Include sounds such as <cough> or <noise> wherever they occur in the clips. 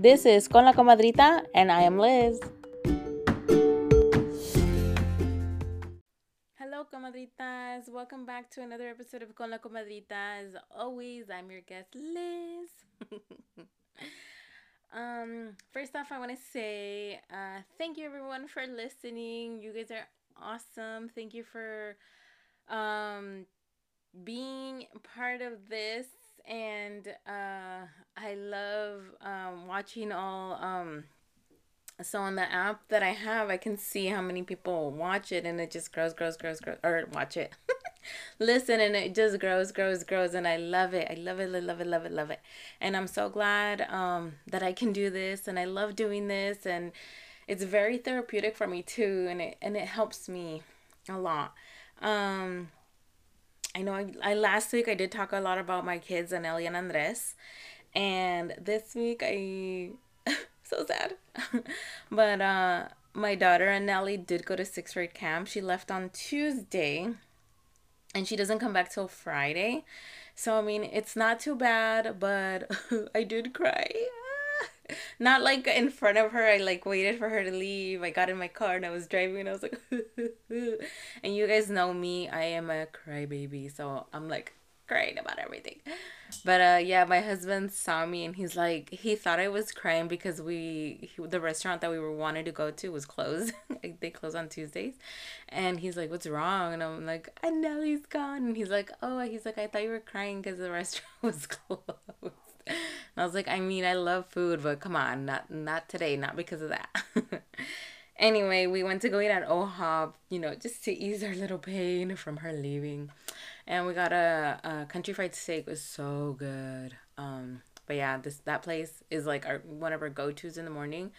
This is Con la Comadrita, and I am Liz. Hello, comadritas. Welcome back to another episode of Con la Comadrita. As always, I'm your guest, Liz. <laughs> um, first off, I want to say uh, thank you, everyone, for listening. You guys are awesome. Thank you for um, being part of this and uh, I love um, watching all. Um, so on the app that I have, I can see how many people watch it, and it just grows, grows, grows, grows, or watch it, <laughs> listen, and it just grows, grows, grows, and I love it. I love it, I love it, love it, love it, and I'm so glad um, that I can do this, and I love doing this, and it's very therapeutic for me too, and it and it helps me a lot. Um, I know I, I last week I did talk a lot about my kids and Ellie and Andres, and this week I <laughs> so sad, <laughs> but uh, my daughter and Nellie did go to sixth grade camp. She left on Tuesday, and she doesn't come back till Friday. So I mean, it's not too bad, but <laughs> I did cry not like in front of her. I like waited for her to leave. I got in my car and I was driving and I was like, <laughs> and you guys know me. I am a crybaby, so I'm like crying about everything. But uh, yeah, my husband saw me and he's like, he thought I was crying because we he, the restaurant that we were wanted to go to was closed. <laughs> they close on Tuesdays, and he's like, "What's wrong?" And I'm like, "I know he's gone." And he's like, "Oh," he's like, "I thought you were crying because the restaurant <laughs> was closed." <laughs> I was like, I mean, I love food, but come on, not not today, not because of that. <laughs> anyway, we went to go eat at OHOP, you know, just to ease our little pain from her leaving. And we got a, a country fried steak. Was so good. Um, but yeah, this that place is like our one of our go tos in the morning.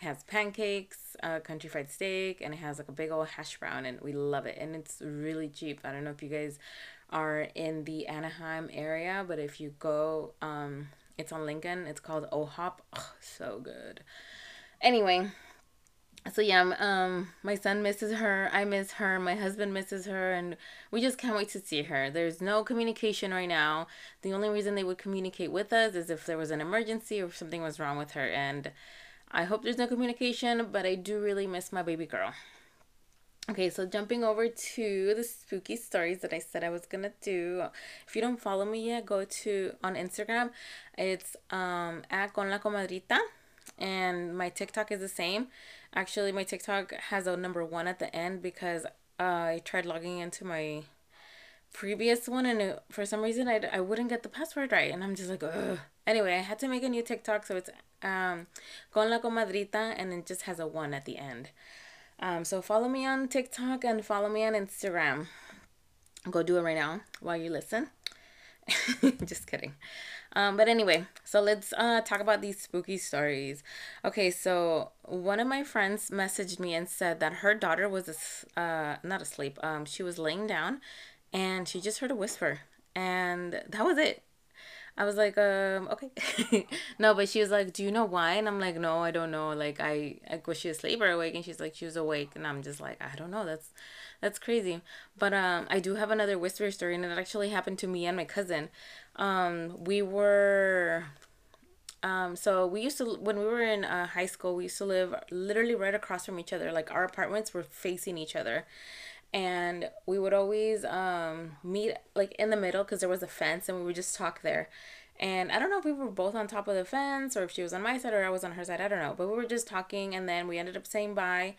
It has pancakes, uh, country fried steak, and it has like a big old hash brown, and we love it. And it's really cheap. I don't know if you guys are in the Anaheim area, but if you go, um, it's on Lincoln. It's called OHOP. Oh, so good. Anyway, so yeah, um, my son misses her. I miss her. My husband misses her, and we just can't wait to see her. There's no communication right now. The only reason they would communicate with us is if there was an emergency or if something was wrong with her. And I hope there's no communication, but I do really miss my baby girl. Okay, so jumping over to the spooky stories that I said I was gonna do. If you don't follow me yet, go to on Instagram. It's um at con la comadrita, and my TikTok is the same. Actually, my TikTok has a number one at the end because uh, I tried logging into my previous one and it, for some reason I, I wouldn't get the password right and I'm just like ugh. Anyway, I had to make a new TikTok so it's um con la comadrita and it just has a one at the end. Um, so follow me on TikTok and follow me on Instagram. Go do it right now while you listen. <laughs> Just kidding. Um, but anyway, so let's uh, talk about these spooky stories. Okay, so one of my friends messaged me and said that her daughter was uh, not asleep. Um, she was laying down, and she just heard a whisper, and that was it. I was like, um, okay. <laughs> no, but she was like, do you know why? And I'm like, no, I don't know. Like, I, like, was she asleep or awake? And she's like, she was awake. And I'm just like, I don't know. That's, that's crazy. But, um, I do have another whisper story and it actually happened to me and my cousin. Um, we were, um, so we used to, when we were in uh, high school, we used to live literally right across from each other. Like, our apartments were facing each other and we would always um meet like in the middle because there was a fence and we would just talk there. And i don't know if we were both on top of the fence or if she was on my side or i was on her side i don't know. But we were just talking and then we ended up saying bye.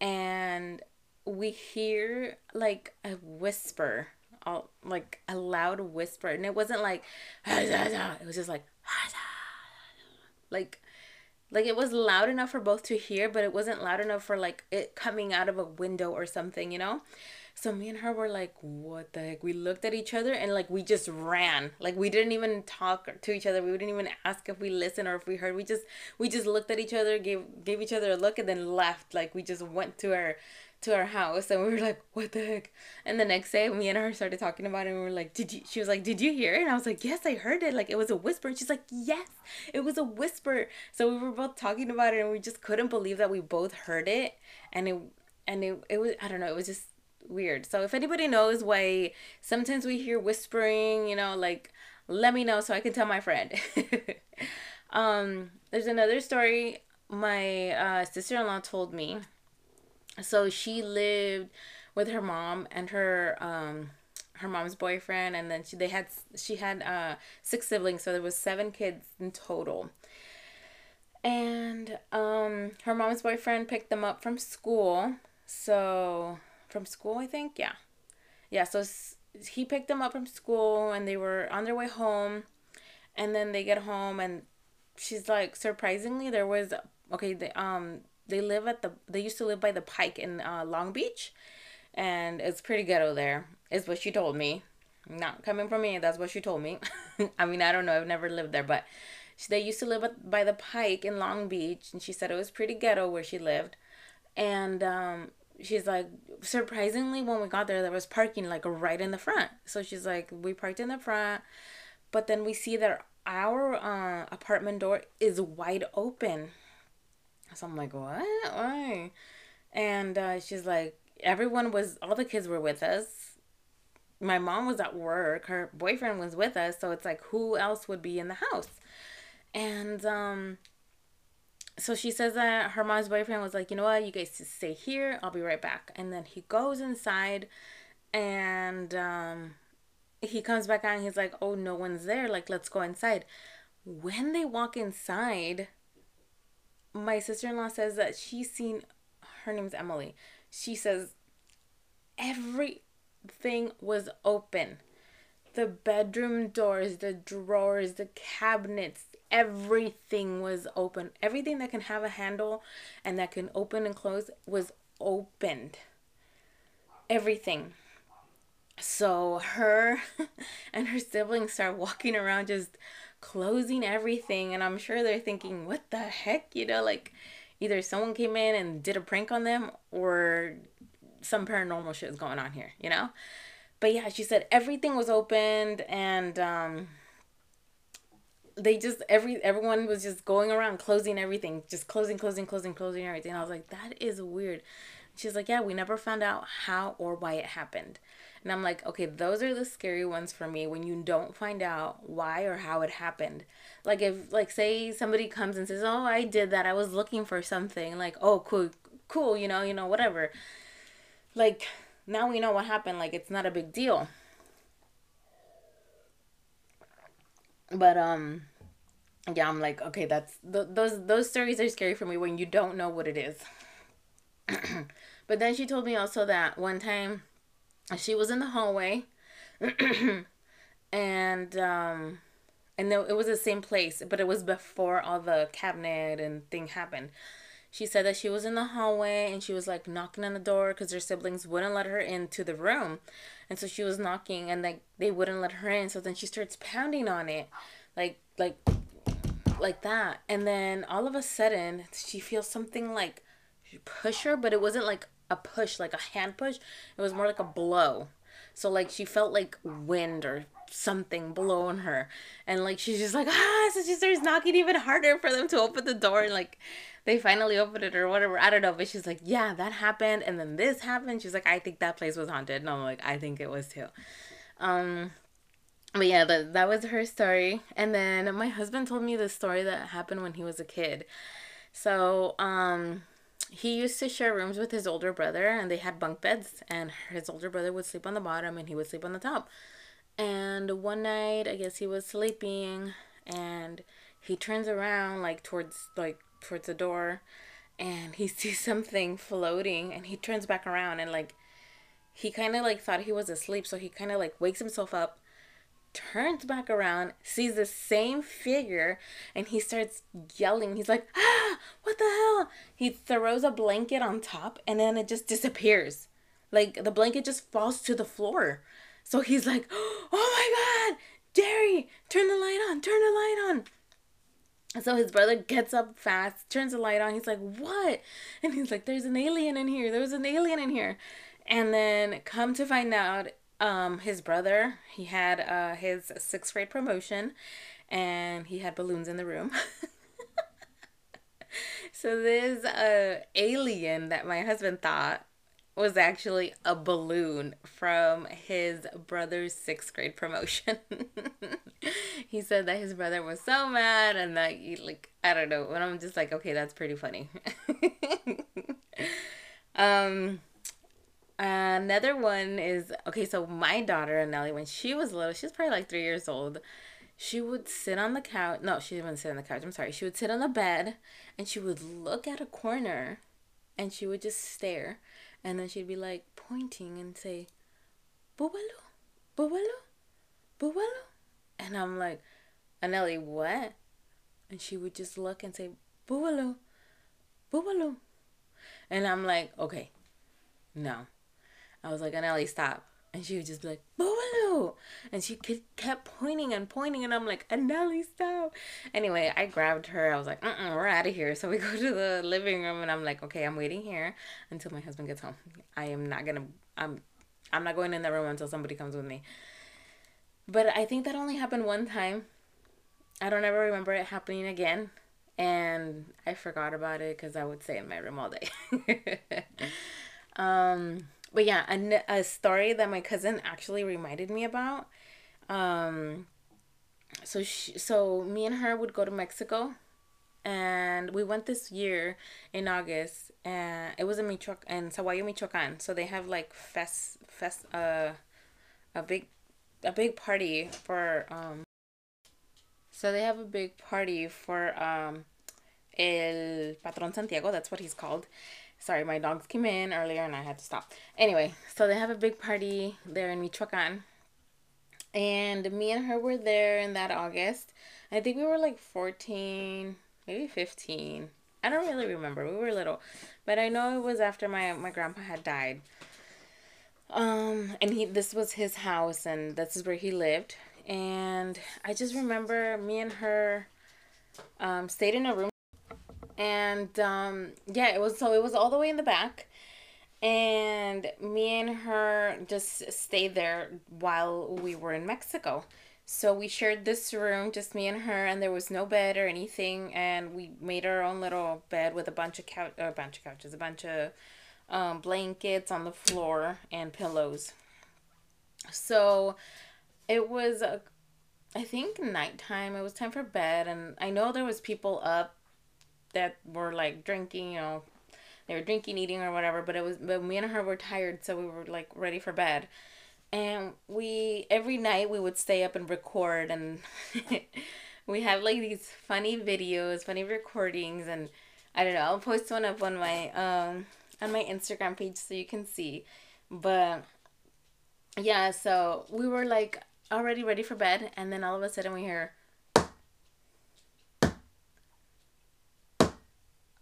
And we hear like a whisper all like a loud whisper. And it wasn't like it was just like like like it was loud enough for both to hear, but it wasn't loud enough for like it coming out of a window or something, you know? So me and her were like, what the heck? We looked at each other and like we just ran. Like we didn't even talk to each other. We didn't even ask if we listened or if we heard. We just we just looked at each other, gave gave each other a look and then left. Like we just went to our to our house and we were like, what the heck? And the next day, me and her started talking about it and we were like, did you, she was like, did you hear it? And I was like, yes, I heard it. Like, it was a whisper. And she's like, yes, it was a whisper. So we were both talking about it and we just couldn't believe that we both heard it. And it, and it, it was, I don't know, it was just weird. So if anybody knows why sometimes we hear whispering, you know, like, let me know so I can tell my friend. <laughs> um, there's another story my uh, sister-in-law told me. So she lived with her mom and her um her mom's boyfriend and then she they had she had uh six siblings so there was seven kids in total. And um her mom's boyfriend picked them up from school. So from school i think? Yeah. Yeah so he picked them up from school and they were on their way home. And then they get home and she's like surprisingly there was okay the um they live at the they used to live by the pike in uh, long beach and it's pretty ghetto there is what she told me. Not coming from me that's what she told me. <laughs> I mean i don't know i've never lived there but they used to live by the pike in long beach and she said it was pretty ghetto where she lived. And um, she's like surprisingly when we got there there was parking like right in the front. So she's like we parked in the front but then we see that our uh, apartment door is wide open so i'm like what? Why? And uh, she's like everyone was all the kids were with us. My mom was at work. Her boyfriend was with us. So it's like who else would be in the house? And um so she says that her mom's boyfriend was like you know what? You guys just stay here. I'll be right back. And then he goes inside and um he comes back out and he's like oh no one's there. Like let's go inside. When they walk inside my sister-in-law says that she's seen her name's emily. She says everything was open. The bedroom doors the drawers the cabinets everything was open. Everything that can have a handle and that can open and close was opened. Everything. So her <laughs> and her siblings start walking around just closing everything and i'm sure they're thinking what the heck? You know like either someone came in and did a prank on them or some paranormal shit is going on here you know? But yeah she said everything was opened and um they just every everyone was just going around closing everything just closing closing closing closing everything. I was like that is weird. She's like yeah we never found out how or why it happened and I'm like, okay, those are the scary ones for me when you don't find out why or how it happened. Like if like say somebody comes and says, "Oh, I did that. I was looking for something." Like, "Oh, cool, cool, you know, you know, whatever." Like now we know what happened. Like it's not a big deal. But um yeah, I'm like, okay, that's th- those those stories are scary for me when you don't know what it is. <clears throat> but then she told me also that one time she was in the hallway. <clears throat> And um and it was the same place but it was before all the cabinet and thing happened. She said that she was in the hallway and she was like knocking on the door because her siblings wouldn't let her into the room. And so she was knocking and like they wouldn't let her in. So then she starts pounding on it like like like that. And then all of a sudden she feels something like push her but it wasn't like a push, like a hand push. It was more like a blow. So like she felt like wind or something blowing her, and like she's just like ah, so she starts knocking even harder for them to open the door, and like they finally opened it or whatever. I don't know, but she's like, yeah, that happened, and then this happened. She's like, I think that place was haunted, and I'm like, I think it was too. Um, but yeah, that that was her story, and then my husband told me the story that happened when he was a kid. So um he used to share rooms with his older brother and they had bunk beds and his older brother would sleep on the bottom and he would sleep on the top. And one night i guess he was sleeping and he turns around like towards like towards the door and he <laughs> sees something floating and he turns back around and like he kind of like thought he was asleep so he kind of like wakes himself up turns back around, sees the same figure, and he starts yelling. He's like, ah, what the hell? He throws a blanket on top, and then it just disappears. Like the blanket just falls to the floor. So he's like, oh my God, Jerry, turn the light on, turn the light on. So his brother gets up fast, turns the light on. He's like, What? And he's like, There's an alien in here. There's an alien in here. And then come to find out, um, his brother, he had uh, his sixth grade promotion and he had balloons in the room. <laughs> so this uh, alien that my husband thought was actually a balloon from his brother's sixth grade promotion. <laughs> he said that his brother was so mad and that he, like, I don't know. And I'm just like, okay, that's pretty funny. <laughs> um, another one is okay, so my daughter, Nelly, when she was little, she was probably like three years old she would sit on the couch. No, she didn't sit on the couch. I'm sorry. She would sit on the bed and she would look at a corner and she would just stare. And then she'd be like pointing and say, Bubalo, Bubalo, Bubalo. And I'm like, Anelli, what? And she would just look and say, Bubalo, Bubalo. And I'm like, okay, no. I was like, Anelli, stop. And she would just be like, Boogaloo. And she kept pointing and pointing. And I'm like, Anelli, stop. Anyway, I grabbed her. I was like, we're out of here. So we <laughs> go to the living room and I'm like, okay, I'm waiting here until my husband gets home. I am not to, I'm, I'm not going in the room until somebody comes with me. But I think that only happened one time. I don't ever remember it happening again. And I forgot about it because I would stay in my room all day. <laughs> um, but yeah, a, a story that my cousin actually reminded me about. Um, so she, so me and her would go to Mexico, and we went this year in August, and it was in Michoacan, in Sahuayo, Michoacan. So they have like fest, fest, uh, a big, a big party for um. So they have a big party for um, El Patron Santiago. That's what he's called Sorry, my dogs came in earlier and I had to stop. Anyway, so they have a big party there in Michoacan. And me and her were there in that August. I think we were like 14, maybe 15. I don't really remember. We were little. But I know it was after my, my grandpa had died. Um, and he this was his house and this is where he lived. And I just remember me and her um, stayed in a room and um, yeah, it was so it was all the way in the back, and me and her just stayed there while we were in Mexico. So we shared this room, just me and her, and there was no bed or anything, and we made our own little bed with a bunch of couch, a bunch of couches, a bunch of um, blankets on the floor and pillows. So it was a, I think nighttime. It was time for bed, and I know there was people up that were like drinking, you know, they were drinking, eating, or whatever. But it was, but me and her were tired, so we were like ready for bed. And we every night we would stay up and record, and <laughs> we have like these funny videos, funny recordings, and I don't know. I'll post one up on my um on my Instagram page so you can see. But yeah, so we were like already ready for bed, and then all of a sudden we hear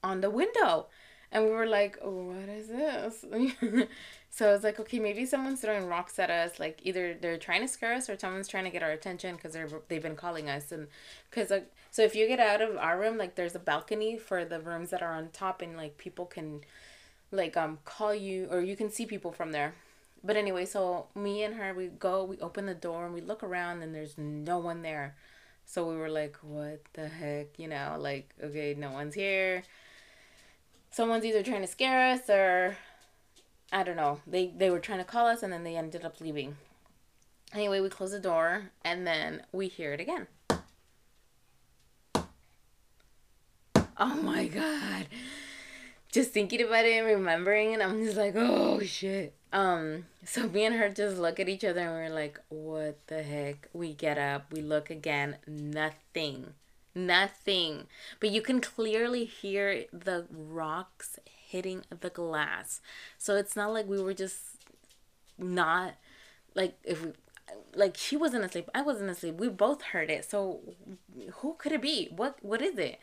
on the window. And we were like, oh, what is this? <laughs> so I was like, okay, maybe someone's throwing rocks at us. Like either they're trying to scare us or someone's trying to get our attention because they're they've been calling us. And because so if you get out of our room, like there's a balcony for the rooms that are on top, and like people can like um call you or you can see people from there. But anyway, so me and her, we go, we open the door and we look around, and there's no one there. So we were like, what the heck, you know, like okay, no one's here someone's either trying to scare us or I don't know. They they were trying to call us and then they ended up leaving. Anyway, we close the door and then we hear it again. Oh my god. Just thinking about it and remembering it, I'm just like, oh shit. Um, so me and her just look at each other and we're like, what the heck? We get up, we look again, nothing. Nothing. But you can clearly hear the rocks hitting the glass. So it's not like we were just not like if we like she wasn't asleep, I wasn't asleep. We both heard it. So who could it be? What what is it?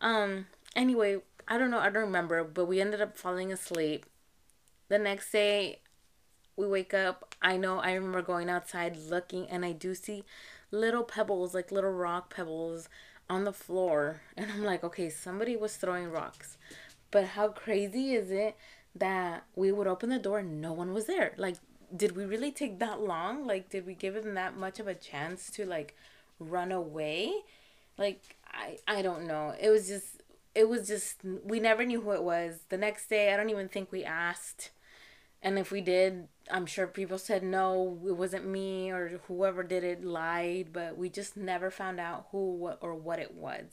Um anyway, I don't know, I don't remember, but we ended up falling asleep. The next day we wake up. I know I remember going outside looking and I do see little pebbles, like little rock pebbles on the floor <laughs> and I'm like, okay, somebody was throwing rocks. But how crazy is it that we would open the door and no one was there? Like, did we really take that long? Like, did we give them that much of a chance to like run away? Like, I I don't know. It was just it was just we never knew who it was. The next day, I don't even think we asked. And if we did, I'm sure people said no, it wasn't me or whoever did it lied, but we just never found out who or what it was.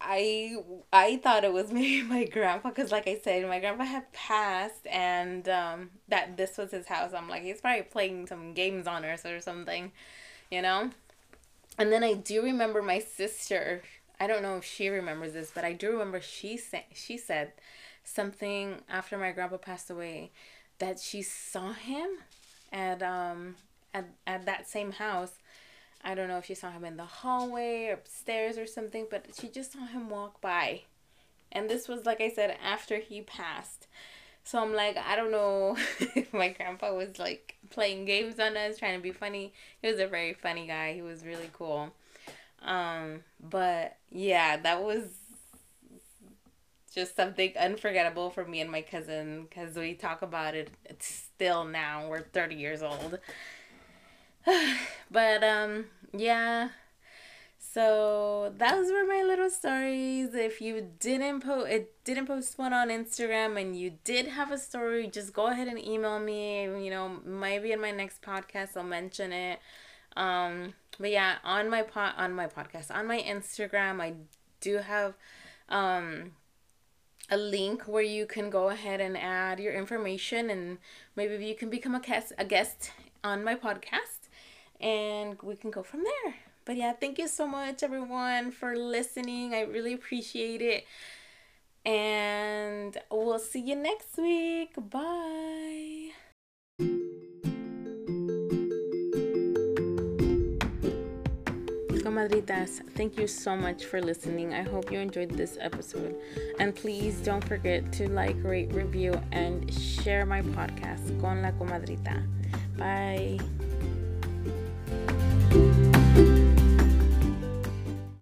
I I thought it was <laughs> maybe my grandpa because, like I said, my grandpa had passed, and um, that this was his house. I'm like, he's probably playing some games on us or something, you know. And then I do remember my sister. I don't know if she remembers this, but I do remember she said she said something after my grandpa passed away that she saw him at um at, at that same house I don't know if she saw him in the hallway or upstairs or something, but she just saw him walk by. And this was, like I said, after he passed. So I'm like, I don't know <laughs> if my grandpa was like playing games on us, trying to be funny. He was a very funny guy. He was really cool. Um, but yeah, that was just something unforgettable for me and my cousin because we talk about it still now. We're 30 years old. <sighs> but um yeah so those were my little stories if you didn't post it didn't post one on instagram and you did have a story just go ahead and email me you know maybe in my next podcast i'll mention it um but yeah on my pot on my podcast on my instagram i do have um a link where you can go ahead and add your information and maybe you can become a guest a guest on my podcast and we can go from there. But yeah, thank you so much, everyone, for listening. I really appreciate it. And we'll see you next week. Bye. Comadritas, thank you so much for listening. I hope you enjoyed this episode. And please don't forget to like, rate, review, and share my podcast, Con la Comadrita. Bye.